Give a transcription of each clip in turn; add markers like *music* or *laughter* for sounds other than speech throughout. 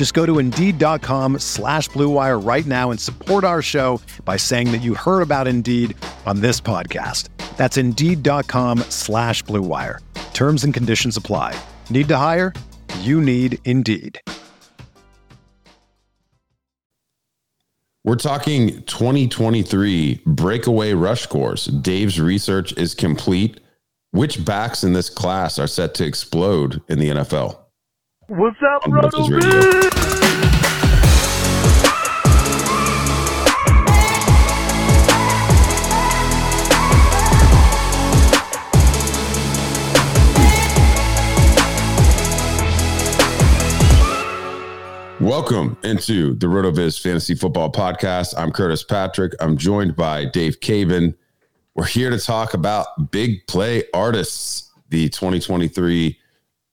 Just go to Indeed.com slash BlueWire right now and support our show by saying that you heard about Indeed on this podcast. That's Indeed.com slash BlueWire. Terms and conditions apply. Need to hire? You need Indeed. We're talking 2023 breakaway rush scores. Dave's research is complete. Which backs in this class are set to explode in the NFL? What's up, Roto Welcome into the RotoViz Fantasy Football Podcast. I'm Curtis Patrick. I'm joined by Dave Caban. We're here to talk about big play artists. The 2023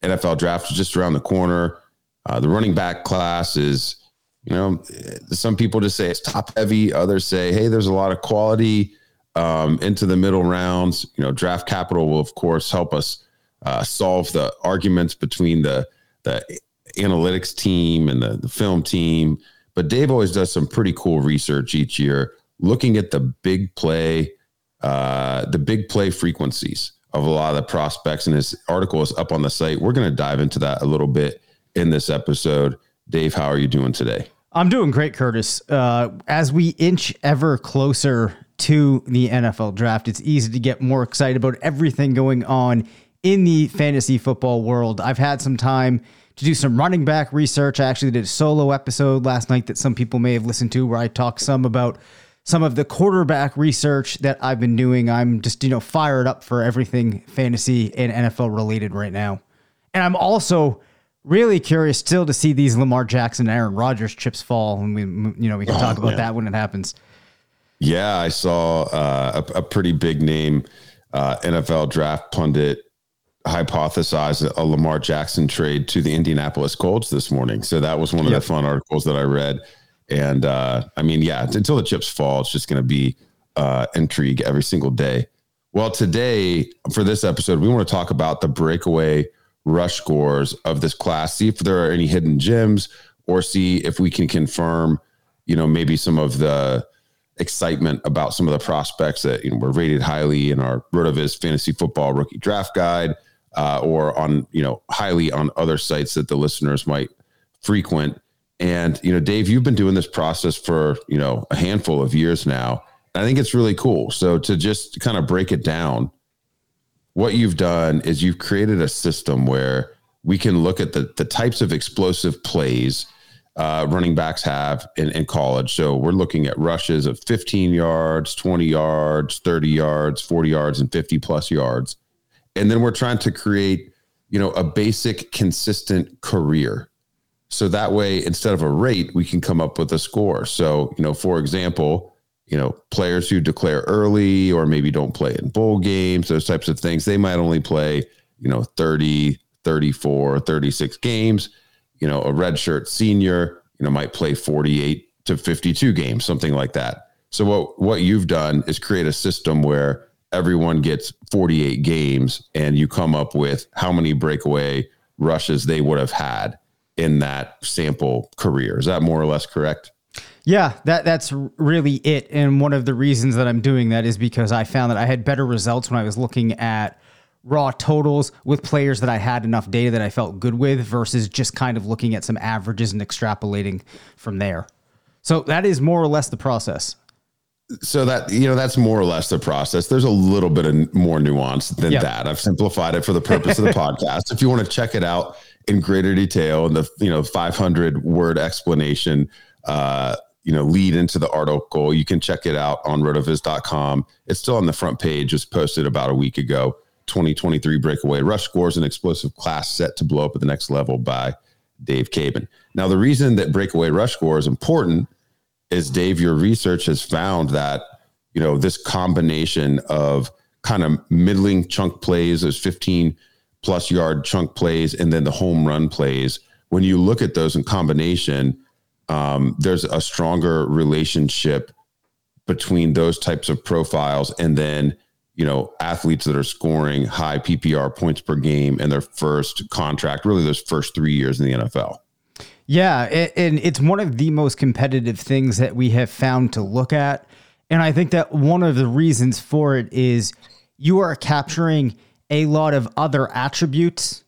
NFL draft is just around the corner. Uh, the running back class is, you know, some people just say it's top heavy. Others say, hey, there's a lot of quality um, into the middle rounds. You know, draft capital will, of course, help us uh, solve the arguments between the the analytics team and the, the film team. But Dave always does some pretty cool research each year, looking at the big play, uh, the big play frequencies of a lot of the prospects. And his article is up on the site. We're going to dive into that a little bit in this episode. Dave, how are you doing today? I'm doing great, Curtis. Uh, as we inch ever closer to the NFL draft, it's easy to get more excited about everything going on in the fantasy football world. I've had some time to do some running back research. I actually did a solo episode last night that some people may have listened to where I talked some about some of the quarterback research that I've been doing. I'm just, you know, fired up for everything fantasy and NFL related right now. And I'm also really curious still to see these Lamar Jackson, Aaron Rodgers chips fall. And we, you know, we can oh, talk about man. that when it happens. Yeah, I saw uh, a, a, pretty big name uh, NFL draft pundit hypothesize a Lamar Jackson trade to the Indianapolis Colts this morning. So that was one of yep. the fun articles that I read. And uh, I mean, yeah, until the chips fall, it's just going to be uh, intrigue every single day. Well, today for this episode, we want to talk about the breakaway rush scores of this class, see if there are any hidden gems, or see if we can confirm, you know, maybe some of the excitement about some of the prospects that you know were rated highly in our Rotoviz Fantasy Football Rookie Draft Guide uh, or on you know highly on other sites that the listeners might frequent. And you know, Dave, you've been doing this process for you know a handful of years now. I think it's really cool. So to just kind of break it down, what you've done is you've created a system where we can look at the the types of explosive plays uh, running backs have in, in college. So we're looking at rushes of 15 yards, 20 yards, 30 yards, 40 yards, and 50 plus yards and then we're trying to create you know a basic consistent career so that way instead of a rate we can come up with a score. So you know for example you know players who declare early or maybe don't play in bowl games those types of things they might only play you know 30 34 36 games. You know a redshirt senior you know might play 48 to 52 games something like that. So what what you've done is create a system where everyone gets 48 games and you come up with how many breakaway rushes they would have had in that sample career. Is that more or less correct? Yeah, that that's really it. And one of the reasons that I'm doing that is because I found that I had better results when I was looking at raw totals with players that I had enough data that I felt good with versus just kind of looking at some averages and extrapolating from there. So that is more or less the process. so that you know that's more or less the process there's a little bit of more nuance than yep. that i've simplified it for the purpose of the *laughs* podcast if you want to check it out in greater detail and the you know 500 word explanation uh you know lead into the article. You can check it out on rotoviz.com it's still on the front page. Just posted about a week ago. 2023 breakaway rush scores an explosive class set to blow up at the next level by dave caban now the reason that breakaway rush score is important is Dave, your research has found that, you know, this combination of kind of middling chunk plays, those 15 plus yard chunk plays, and then the home run plays, when you look at those in combination, um, there's a stronger relationship between those types of profiles and then you know athletes that are scoring high PPR points per game in their first contract, really those first three years in the NFL. Yeah, and it's one of the most competitive things that we have found to look at. And I think that one of the reasons for it is you are capturing a lot of other attributes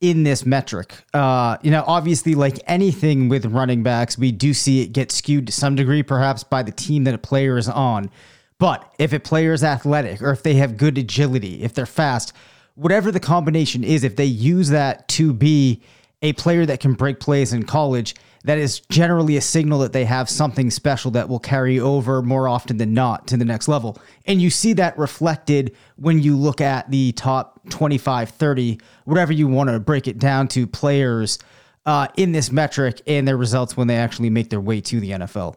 in this metric. Uh, you know, obviously, like anything with running backs, we do see it get skewed to some degree, perhaps by the team that a player is on. But if a player is athletic or if they have good agility, if they're fast, whatever the combination is, if they use that to be a player that can break plays in college, that is generally a signal that they have something special that will carry over more often than not to the next level. And you see that reflected when you look at the top 25, 30, whatever you want to break it down to players uh, in this metric and their results when they actually make their way to the NFL.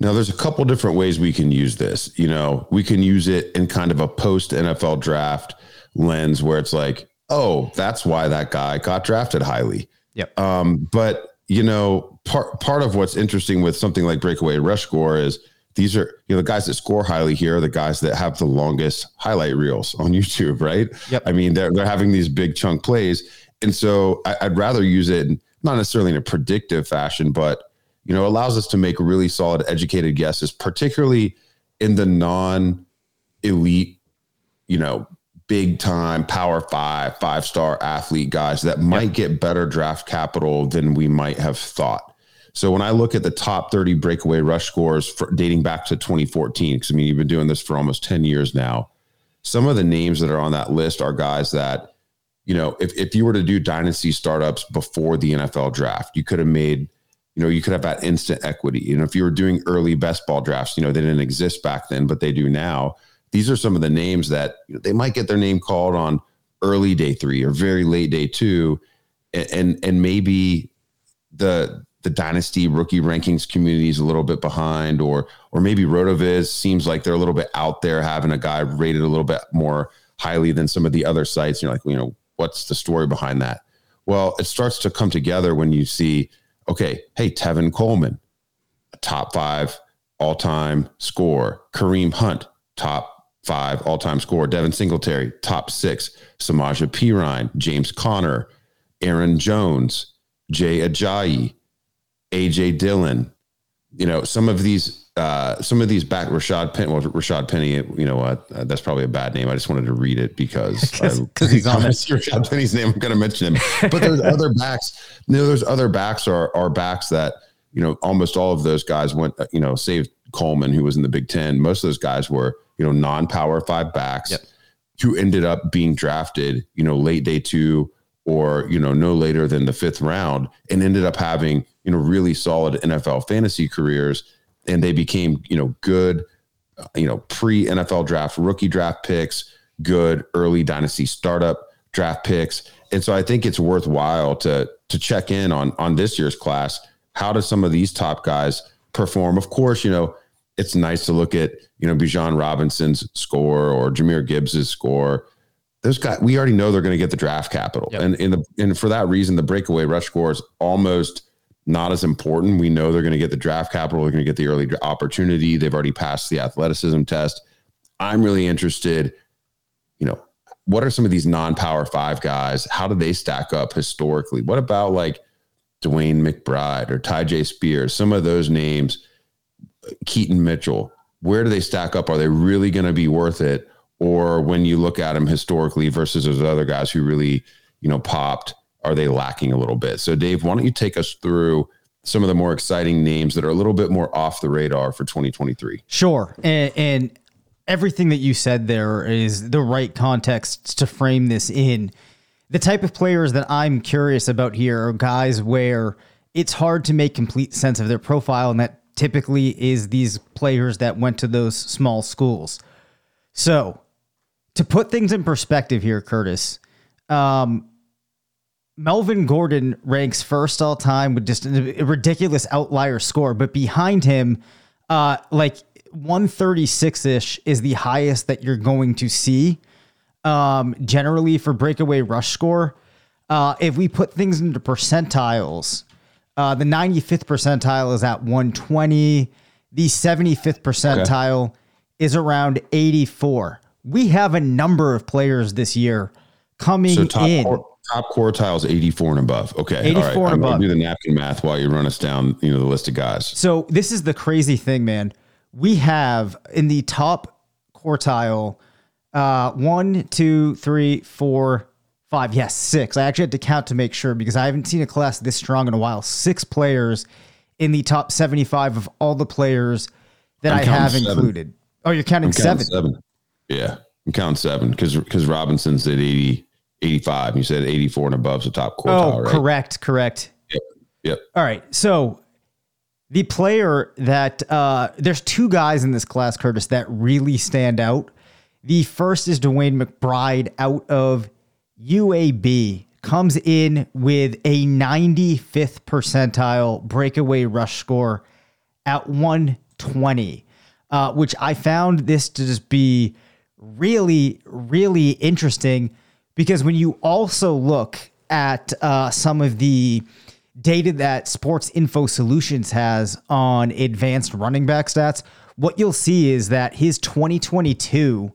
Now, there's a couple different ways we can use this. You know, we can use it in kind of a post NFL draft lens where it's like, oh, that's why that guy got drafted highly. Yep. Um, but you know, part part of what's interesting with something like breakaway rush score is these are you know the guys that score highly here are the guys that have the longest highlight reels on *laughs* YouTube, right? Yep. I mean, they're they're having these big chunk plays, and so I, I'd rather use it not necessarily in a predictive fashion, but you know, allows us to make really solid, educated guesses, particularly in the non elite, you know, big time power five, five star athlete guys that might yep. get better draft capital than we might have thought. So when I look at the top 30 breakaway rush scores for, dating back to 2014, because I mean, you've been doing this for almost 10 years now, some of the names that are on that list are guys that, you know, if, if you were to do dynasty startups before the NFL draft, you could have made, you know, you could have that instant equity. You know, if you were doing early best ball drafts, you know, they didn't exist back then, but they do now these are some of the names that you know, they might get their name called on early day three or very late day two, and and, and maybe the the dynasty rookie rankings community is a little bit behind, or or maybe Rotoviz seems like they're a little bit out there having a guy rated a little bit more highly than some of the other sites. You're like, you know, what's the story behind that? Well, it starts to come together when you see, okay, hey, Tevin Coleman, top five all time score, Kareem Hunt, top five all time score. Devin Singletary, top six. Samaje Perine, James Conner, Aaron Jones, Jay Ajayi, AJ Dillon. You know, some of these uh, some of these back Rashad Penny, well, Rashad Penny, you know what? Uh, that's probably a bad name. I just wanted to read it because *laughs* because he's on. Rashad Penny's name. I'm going to mention him. But there's *laughs* other backs. You know, there's other backs are are backs that you know almost all of those guys went. You know, saved Coleman, who was in the Big Ten. Most of those guys were you know, non-power five backs yep. who ended up being drafted, you know, late day two or, you know, no later than the fifth round and ended up having, you know, really solid NFL fantasy careers. And they became, you know, good, uh, you know, pre NFL draft, rookie draft picks, good early dynasty startup draft picks. And so I think it's worthwhile to to check in on on this year's class. How do some of these top guys perform? Of course, you know, it's nice to look at, you know, Bijan Robinson's score or Jahmyr Gibbs's score. Those guys, we already know they're going to get the draft capital. Yep. And in the and for that reason, the breakaway rush score is almost not as important. We know they're going to get the draft capital, they're going to get the early opportunity. They've already passed the athleticism test. I'm really interested, you know, what are some of these non-power five guys? How do they stack up historically? What about like DeWayne McBride or Tyjae Spears? Some of those names Keaton Mitchell, where do they stack up? Are they really going to be worth it? Or when you look at them historically versus those other guys who really, you know, popped, are they lacking a little bit? So, Dave, why don't you take us through some of the more exciting names that are a little bit more off the radar for 2023. Sure. And, and everything that you said there is the right context to frame this in. The type of players that I'm curious about here are guys where it's hard to make complete sense of their profile, and that typically is these players that went to those small schools. So, to put things in perspective here, Curtis, um, Melvin Gordon ranks first all time with just a ridiculous outlier score, but behind him, uh, like 136 ish is the highest that you're going to see um, generally for breakaway rush score. Uh, if we put things into percentiles, uh, the 95th percentile is at 120. The 75th percentile okay. is around 84. We have a number of players this year coming so top in. Top quartile is 84 and above. Okay. 84 All right. and I'm above. do the napkin math while you run us down, you know, the list of guys. So this is the crazy thing, man. We have in the top quartile uh, one, two, three, four, five. Yes, six. I actually had to count to make sure because I haven't seen a class this strong in a while. Six players in the top 75 of all the players that I'm I have seven. included. Oh, you're counting, counting seven. seven. Yeah. I'm counting seven because because Robinson's at 80, 85. You said 84 and above, so top quartile, oh, right? correct, correct. Yep. Yep. All right. So the player that uh, there's two guys in this class, Curtis, that really stand out. The first is DeWayne McBride out of UAB, comes in with a 95th percentile breakaway rush score at 120, uh, which I found this to just be really, really interesting because when you also look at uh, some of the data that Sports Info Solutions has on advanced running back stats, what you'll see is that his 2022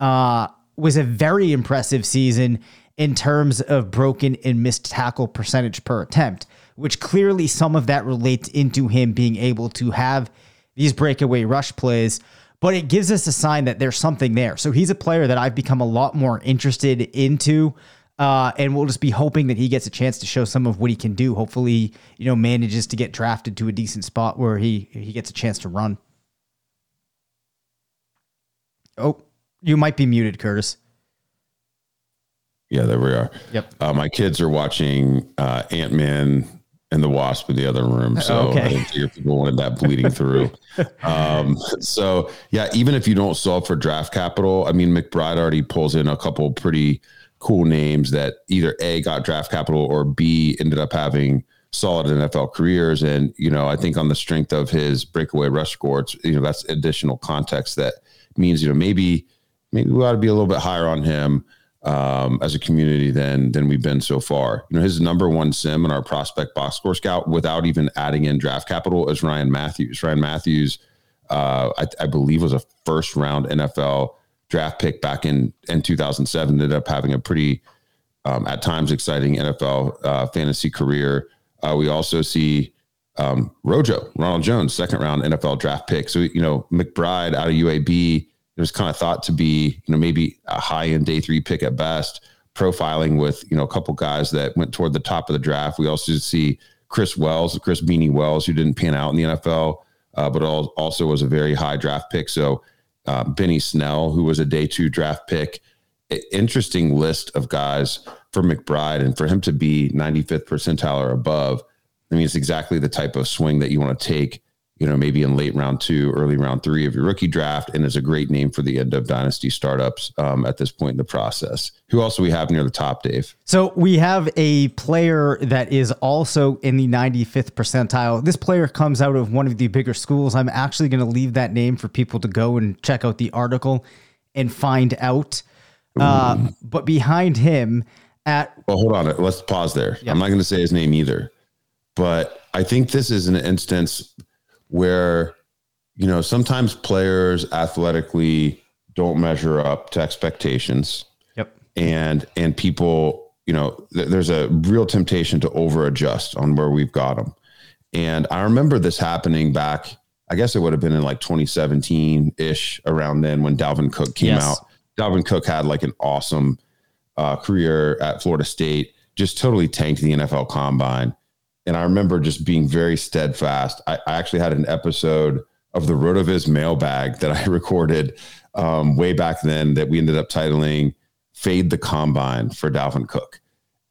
uh, was a very impressive season in terms of broken and missed tackle percentage per attempt, which clearly some of that relates into him being able to have these breakaway rush plays but it gives us a sign that there's something there. So he's a player that I've become a lot more interested into. Uh, and we'll just be hoping that he gets a chance to show some of what he can do. Hopefully, you know, manages to get drafted to a decent spot where he he gets a chance to run. Oh, you might be muted, Curtis. Yeah, there we are. Yep. Uh, my kids are watching uh, Ant Man and the wasp in the other room. So okay. I didn't figure people wanted that bleeding through. *laughs* um, so yeah, even if you don't solve for draft capital, I mean, McBride already pulls in a couple pretty cool names that either A got draft capital or B ended up having solid NFL careers. And, you know, I think on the strength of his breakaway rush score, it's, you know, that's additional context that means, you know, maybe, maybe we ought to be a little bit higher on him um, as a community than than we've been so far. You know, his number one sim in our prospect box score scout, without even adding in draft capital, is Ryan Mathews. Ryan Mathews, uh, I, I, believe, was a first round NFL draft pick back in in 2007. Ended up having a pretty, um, at times, exciting NFL uh, fantasy career. Uh, we also see um, Rojo, Ronald Jones, second round NFL draft pick. So you know, McBride out of UAB it was kind of thought to be, you know, maybe a high end day three pick at best, profiling with, you know, a couple guys that went toward the top of the draft. We also see Chris Wells, Chris Beanie Wells, who didn't pan out in the NFL, uh, but also was a very high draft pick. So uh, Benny Snell, who was a day two draft pick. Interesting list of guys for McBride and for him to be 95th percentile or above. I mean, it's exactly the type of swing that you want to take you know, maybe in late round two, early round three of your rookie draft, and is a great name for the end of dynasty startups um, at this point in the process. Who else do we have near the top, Dave? So we have a player that is also in the 95th percentile. This player comes out of one of the bigger schools. I'm actually going to leave that name for people to go and check out the article and find out. Uh, but behind him, at well, hold on, let's pause there. Yep. I'm not going to say his name either, but I think this is an instance where you know sometimes players athletically don't measure up to expectations. Yep. And and people, you know, th- there's a real temptation to over adjust on where we've got them. And I remember this happening back I guess it would have been in like 2017 ish around then when Dalvin Cook came yes. out. Dalvin Cook had like an awesome uh, career at Florida State, just totally tanked the NFL combine and I remember just being very steadfast. I, I actually had an episode of the Rotoviz mailbag that I *laughs* recorded um, way back then that we ended up titling "Fade the Combine" for Dalvin Cook.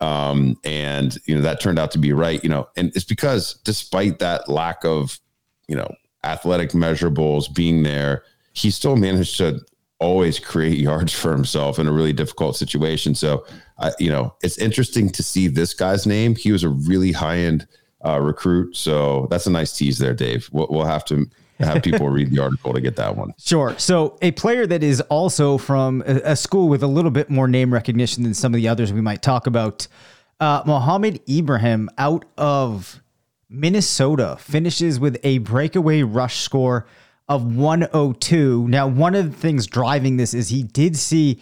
Um, and you know that turned out to be right. You know, and it's because despite that lack of you know athletic measurables being there, he still managed to always create *laughs* yards for himself in a really difficult situation. So, uh, you know, it's interesting to see this guy's name. He was a really high end uh, recruit. So that's a nice tease there, Dave. We'll, we'll have to have people read the article to get that one. *laughs* Sure. So, a player that is also from a, school with a little bit more name recognition than some of the others we might talk about, uh, Mohamed Ibrahim out of Minnesota finishes with a breakaway rush score of 102. Now, one of the things driving this is he did see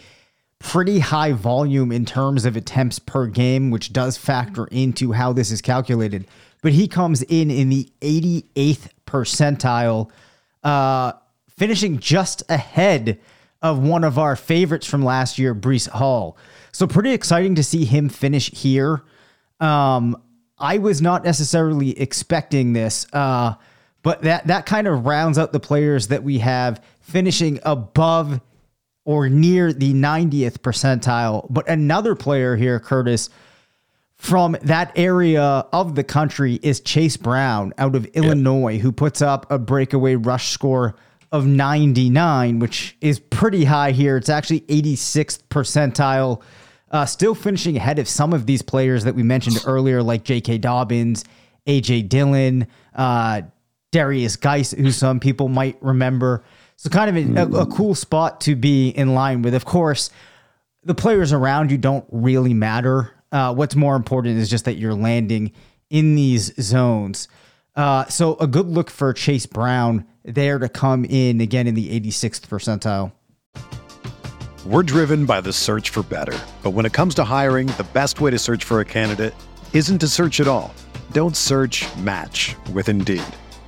pretty high volume in terms of attempts per game, which does factor into how this is calculated. But he comes in in the 88th percentile, uh, finishing just ahead of one of our favorites from last year, Breece Hall. So pretty exciting to see him finish here. Um, I was not necessarily expecting this. Uh, but that that kind of rounds out the players that we have finishing above or near the 90th percentile. But another player here, Curtis, from that area of the country is Chase Brown out of Illinois, yeah. who puts up a breakaway rush score of 99, which is pretty high here. It's actually 86th percentile. Uh, still finishing ahead of some of these players that we mentioned *sighs* earlier, like J.K. Dobbins, A.J. Dillon, uh, Derrius Guice, who some people might remember. So, kind of a, a, cool spot to be in line with. Of course, the players around you don't really matter. Uh, what's more important is just that you're landing in these zones. Uh, so, a good look for Chase Brown there to come in again in the 86th percentile. We're driven by the search for better. But when it comes to hiring, the best way to search for a candidate isn't to search at all. Don't search match with Indeed.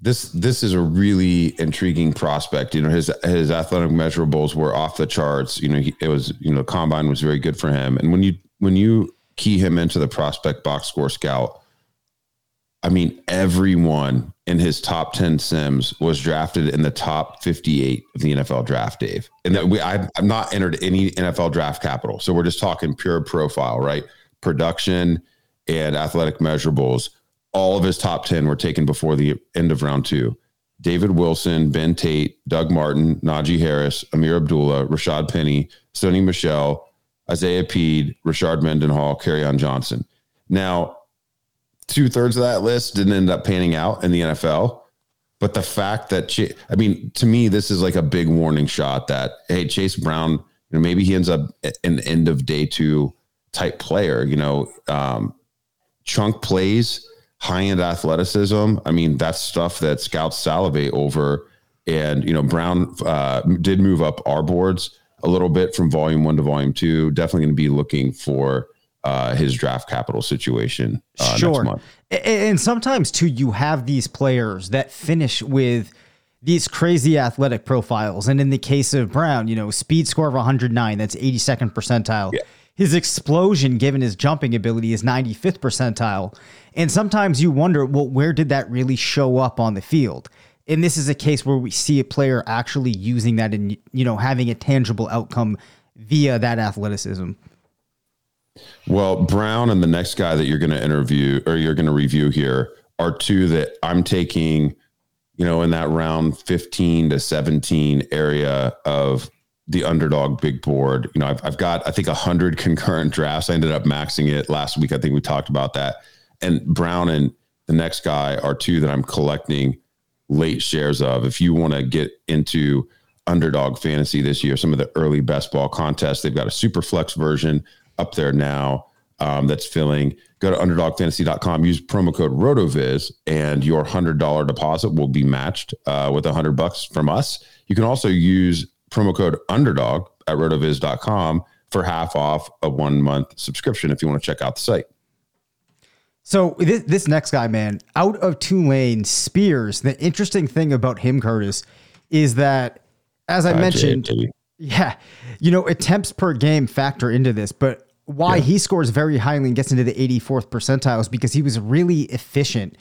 this this is a really intriguing prospect. You know, his his athletic measurables were off the charts. You know, he, it was you know, combine was very good for him. And when you when you key him into the prospect box score scout, I mean, everyone in his top 10 sims was drafted in the top 58 of the NFL draft, Dave. And that we, I, I'm not entered any NFL draft capital. So we're just talking pure profile, right? Production and athletic measurables all of his top 10 were taken before the end of round two. David Wilson, Ben Tate, Doug Martin, Najee Harris, Ameer Abdullah, Rashad Penny, Sony Michel, Isaiah Pead, Rashard Mendenhall, on Johnson. Now, two thirds of that list didn't end up panning out in the NFL. But the fact that, Ch- I mean, to me, this is like a big warning shot that, hey, Chase Brown, you know, maybe he ends up an end of day two type player, you know, um, chunk plays, high end athleticism. I mean, that's stuff that scouts salivate over. And, you know, Brown uh, did move up our boards a little bit from volume one to volume two. Definitely going to be looking for uh, his draft capital situation uh, sure. And sometimes too, you have these players that finish with these crazy athletic profiles. And in the case of Brown, you know, speed score of 109, that's 82nd percentile. Yeah. His explosion, given his jumping ability, is 95th percentile. And sometimes you wonder, well, where did that really show up on the field? And this is a case where we see a player actually using that and, you know, having a tangible outcome via that athleticism. Well, Brown and the next guy that you're going to interview or you're going to review here are two that I'm taking, you know, in that round 15 to 17 area of the underdog big board. You know, I've, I've got, I think, 100 concurrent drafts. I ended up maxing it last week. I think we talked about that. And Brown and the next guy are two that I'm collecting late shares of. If you want to get into underdog fantasy this year, some of the early best ball contests, they've got a super flex version up there now um, that's filling. Go to underdogfantasy.com, use promo code RotoViz, and your $100 deposit will be matched uh, with 100 bucks from us. You can also use promo code underdog at rotoviz.com for half off a one month subscription if you want to check out the site. So this, this next guy, man, out of Tulane, Spears. The interesting thing about him, Curtis, is that as I uh, mentioned, yeah, you know, attempts per game factor into this, but why yeah. he scores very highly and gets into the 84th percentiles because he was really efficient,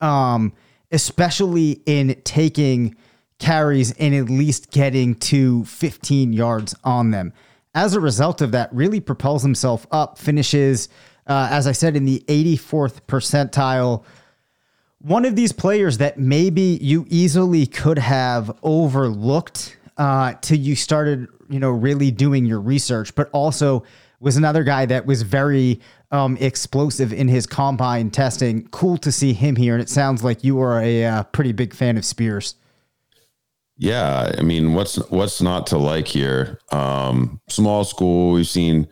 um, especially in taking carries and at least getting to 15 yards on them. As a result of that, really propels himself up, finishes, uh, as I said, in the 84th percentile. One of these players that maybe you easily could have overlooked uh, till you started, you know, really doing your research, but also was another guy that was very um, explosive in his combine testing. Cool to see him here, and it sounds like you are a uh, pretty big fan of Spears. Yeah, I mean, what's what's not to like here? Um, small school, we've seen,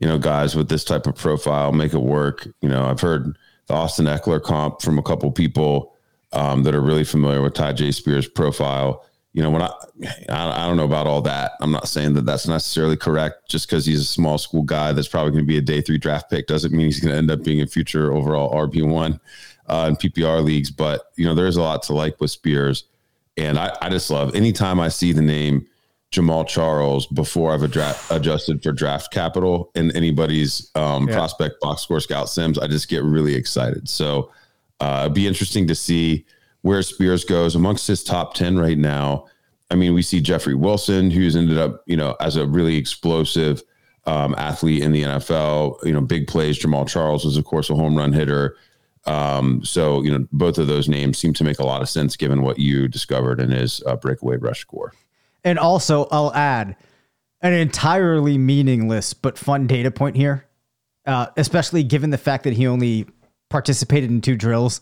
you know, guys with this type of profile make it work. You know, I've heard the Austin Ekeler comp from a couple people um, that are really familiar with Tyjae Spears' profile you know, when I, I, don't know about all that. I'm not saying that that's necessarily correct. Just because he's a small school guy that's probably going to be a day three draft pick doesn't mean he's going to end up being a future overall RB one uh, in PPR leagues. But you know, there's a lot to like with Spears, and I, I just love anytime I see the name Jamaal Charles before I've adjusted for draft capital in anybody's um, yeah. prospect box score scout sims. I just get really excited. So uh, it'd be interesting to see where Spears goes amongst his top 10 right now. I mean, we see Jeffrey Wilson, who's ended up, you know, as a really explosive um, athlete in the NFL, you know, big plays. Jamaal Charles was, of course, a home run hitter. Um, so, you know, both of those names seem to make a lot of sense given what you discovered in his uh, breakaway rush score. And also, I'll add an entirely meaningless but fun data point here, uh, especially given the fact that he only participated in two drills.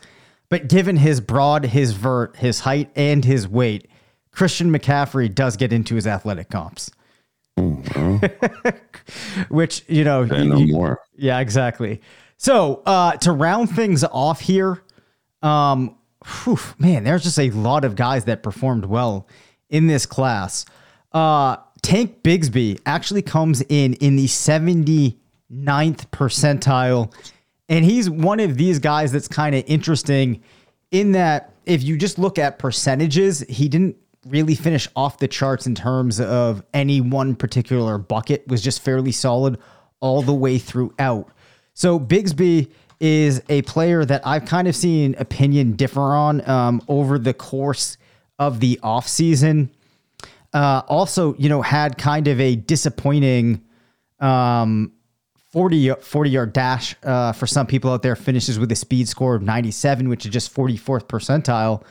But given his broad, his vert, his height, and his weight, Christian McCaffrey does get into his athletic comps. Mm-hmm. *laughs* Which, you know, no more. Yeah, exactly. So uh, to round things off here, um, whew, man, there's just a lot of guys that performed well in this class. Uh, Tank Bigsby actually comes in in the 79th percentile and he's one of these guys that's kind of interesting in that if you just look at percentages, he didn't really finish off the charts in terms of any one particular bucket, was just fairly solid all the way throughout. So Bigsby is a player that I've kind of seen opinion differ on um, over the course of the offseason. Uh, also, you know, had kind of a disappointing um, 40, 40 yard dash uh, for some people out there finishes with a speed score of 97, which is just 44th percentile.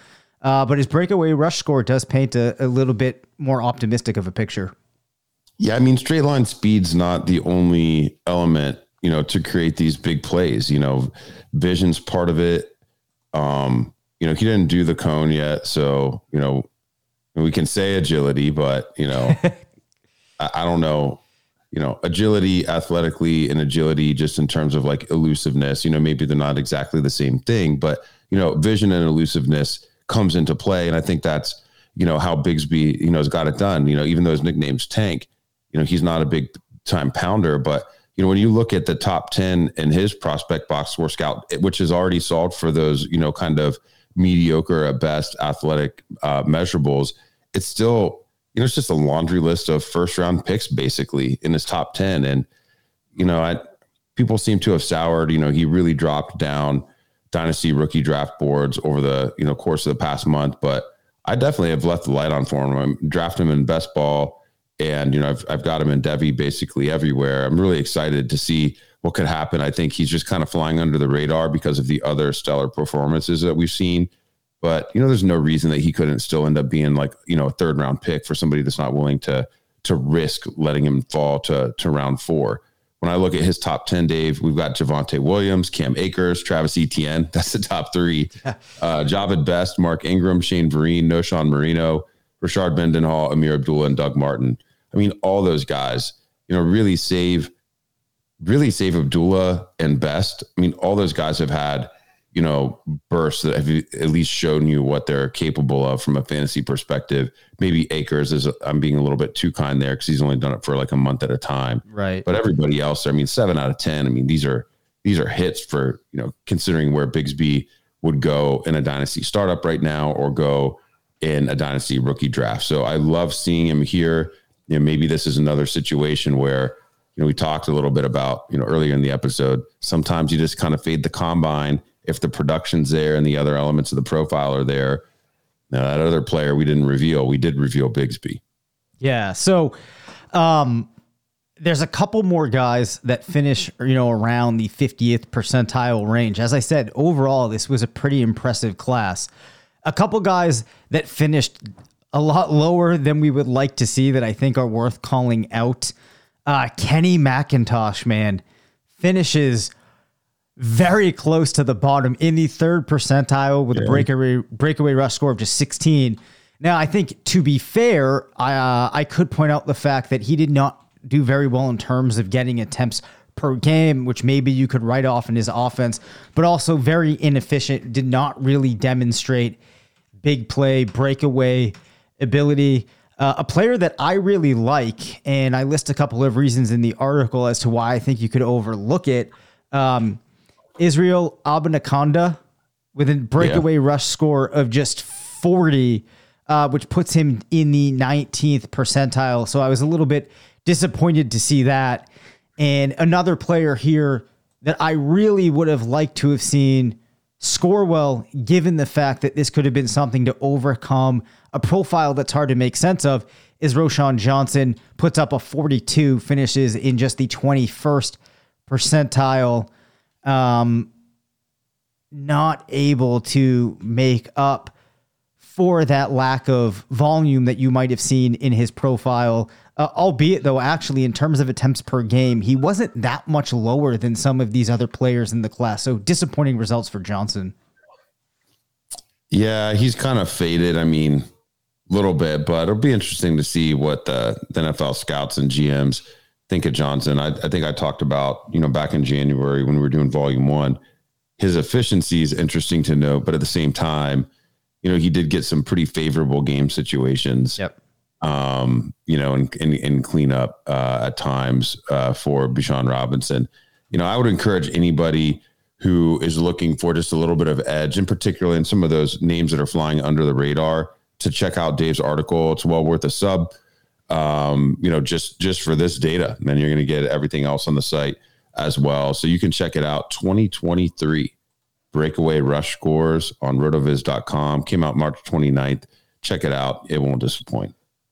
Uh, but his breakaway rush score does paint a, a little bit more optimistic of a picture. Yeah, I mean, straight line speed's not the only element, you know, to create these big plays. You know, vision's part of it. Um, you know, he didn't do the cone yet, so you know, we can say agility, but you know, I, I don't know. You know, agility athletically and agility just in terms of like elusiveness. You know, maybe they're not exactly the same thing, but you know, vision and elusiveness comes into play, and I think that's you know how Bigsby you know has got it done. You know, even though his nickname's Tank you know, he's not a big time pounder, but you know, when you look at the top 10 in his prospect box score scout, which is already solved for those, you know, kind of mediocre at best athletic uh, measurables, it's still, you know, it's just a laundry list of first round picks basically in his top 10. And, you know, I, people seem to have soured, you know, he really dropped down dynasty rookie draft boards over the, you know, course of the past month, but I definitely have left the light on for him. I draft him in best ball and you know I've I've got him in devy basically everywhere. I'm really excited to see what could happen. I think he's just kind of flying under the radar because of the other stellar performances that we've seen. But you know, there's no reason that he couldn't still end up being like you know a third round pick for somebody that's not willing to to risk letting him fall to to round four. When I look at his top ten, Dave, we've got Javonte Williams, Cam Akers, Travis Etienne. *laughs* That's the top three. *laughs* Uh, Jahvid Best, Mark Ingram, Shane Vereen, Knowshon Moreno, Rashard Mendenhall, Ameer Abdullah, and Doug Martin. I mean, all those guys, you know, really save, really save Abdullah and Best. I mean, all those guys have had, you know, bursts that have at least shown you what they're capable of from a fantasy perspective. Maybe Akers is, I'm being a little bit too kind there because he's only done it for like a month at a time. Right. But everybody else, I mean, seven out of 10, I mean, these are, these are hits for, you know, considering where Bigsby would go in a dynasty startup right now or go in a dynasty rookie draft. So I love seeing him here you know, maybe this is another situation where, you know, we talked a little bit about, you know, earlier in the episode, sometimes you just kind of fade the combine if the production's there and the other elements of the profile are there. Now, that other player we didn't reveal, we did reveal Bigsby. Yeah. So, um, there's a couple more guys that finish, you know, around the 50th percentile range. As I said, overall, this was a pretty impressive class. A couple guys that finished a lot lower than we would like to see that I think are worth calling out. Uh, Kenny McIntosh, man, finishes very close to the bottom in the third percentile with yeah. a breakaway breakaway rush score of just 16. Now, I think to be fair, I uh, I could point out the fact that he did not do very well in terms of getting attempts per game, which maybe you could write off in his offense, but also very inefficient. Did not really demonstrate big play, breakaway ability. Uh, a player that I really like, and I list a couple of reasons in the article as to why I think you could overlook it. Um, Israel Abanikanda with a breakaway yeah. rush score of just 40, uh, which puts him in the 19th percentile. So I was a little bit disappointed to see that. And another player here that I really would have liked to have seen score well, given the fact that this could have been something to overcome a profile that's hard to make sense of, is Roschon Johnson, puts up a 42, finishes in just the 21st percentile. Um, not able to make up for that lack of volume that you might have seen in his profile uh, albeit, though, actually, in terms of attempts per game, he wasn't that much lower than some of these other players in the class. So disappointing results for Johnson. Yeah, he's kind of faded. I mean, a little bit, but it'll be interesting to see what the, the NFL scouts and GMs think of Johnson. I, I think I talked about, you know, back in January when we were doing volume one, his efficiency is interesting to note, but at the same time, you know, he did get some pretty favorable game situations. Yep um, you know, and, and, and clean up uh, at times uh, for Bijan Robinson. You know, I would encourage anybody who is looking for just a little bit of edge, and particularly in some of those names that are flying under the radar, to check out Dave's article. It's well worth a sub. Um, you know, just just for this data, and then you're going to get everything else on the site as well. So you can check it out. 2023 breakaway rush scores on rotoviz.com came out March 29th. Check it out. It won't disappoint.